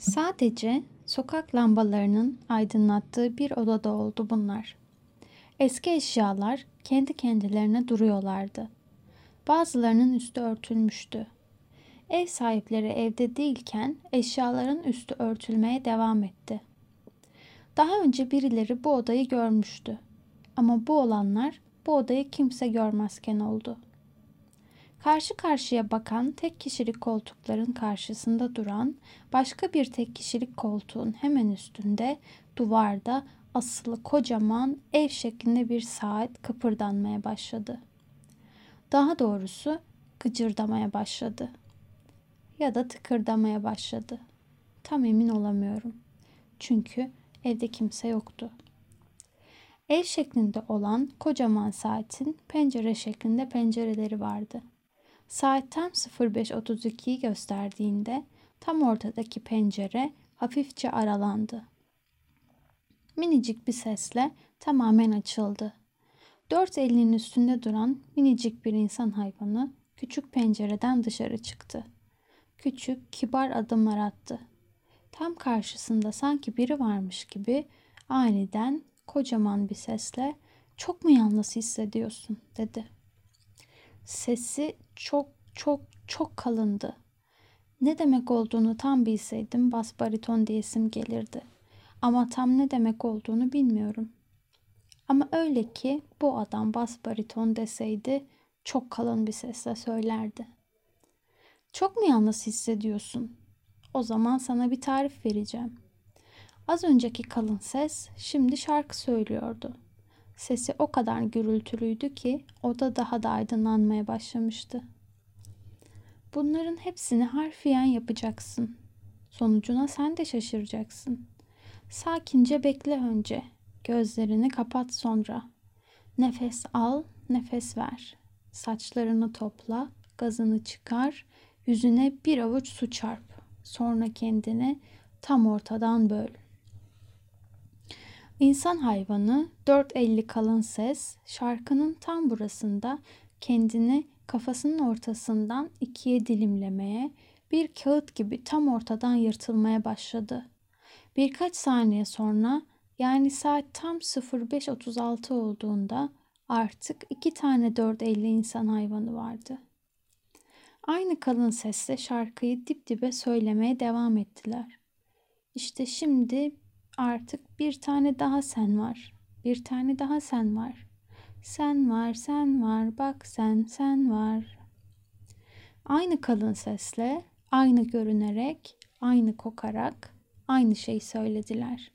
Sadece sokak lambalarının aydınlattığı bir odada oldu bunlar. Eski eşyalar kendi kendilerine duruyorlardı. Bazılarının üstü örtülmüştü. Ev sahipleri evde değilken eşyaların üstü örtülmeye devam etti. Daha önce birileri bu odayı görmüştü. Ama bu olanlar bu odayı kimse görmezken oldu. Karşı karşıya bakan tek kişilik koltukların karşısında duran başka bir tek kişilik koltuğun hemen üstünde duvarda asılı kocaman ev şeklinde bir saat kıpırdanmaya başladı. Daha doğrusu gıcırdamaya başladı. Ya da tıkırdamaya başladı. Tam emin olamıyorum. Çünkü evde kimse yoktu. Ev şeklinde olan kocaman saatin pencere şeklinde pencereleri vardı. Saat tam 05.32'yi gösterdiğinde tam ortadaki pencere hafifçe aralandı. Minicik bir sesle tamamen açıldı. Dört elinin üstünde duran minicik bir insan hayvanı küçük pencereden dışarı çıktı. Küçük, kibar adımlar attı. Tam karşısında sanki biri varmış gibi aniden kocaman bir sesle "Çok mu yalnız hissediyorsun?" dedi. Sesi çok çok çok kalındı. Ne demek olduğunu tam bilseydim bas bariton diyesim gelirdi. Ama tam ne demek olduğunu bilmiyorum. Ama öyle ki bu adam bas bariton deseydi çok kalın bir sesle söylerdi. Çok mu yalnız hissediyorsun? O zaman sana bir tarif vereceğim. Az önceki kalın ses şimdi şarkı söylüyordu. Sesi o kadar gürültülüydü ki oda daha da aydınlanmaya başlamıştı. Bunların hepsini harfiyen yapacaksın. Sonucuna sen de şaşıracaksın. Sakince bekle önce. Gözlerini kapat sonra. Nefes al, nefes ver. Saçlarını topla, gazını çıkar, yüzüne bir avuç su çarp. Sonra kendini tam ortadan böl. İnsan hayvanı 4.50 kalın ses şarkının tam burasında kendini kafasının ortasından ikiye dilimlemeye, bir kağıt gibi tam ortadan yırtılmaya başladı. Birkaç saniye sonra yani saat tam 05.36 olduğunda artık iki tane 4.50 insan hayvanı vardı. Aynı kalın sesle şarkıyı dip dibe söylemeye devam ettiler. İşte şimdi artık bir tane daha sen var. Bir tane daha sen var. Sen var, sen var, bak sen, sen var. Aynı kalın sesle, aynı görünerek, aynı kokarak, aynı şey söylediler.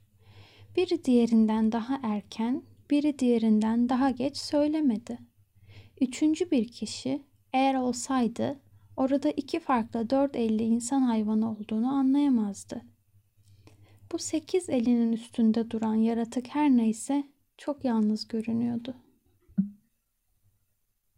Biri diğerinden daha erken, biri diğerinden daha geç söylemedi. Üçüncü bir kişi eğer olsaydı orada iki farklı dört elli insan hayvanı olduğunu anlayamazdı. Bu sekiz elinin üstünde duran yaratık her neyse çok yalnız görünüyordu.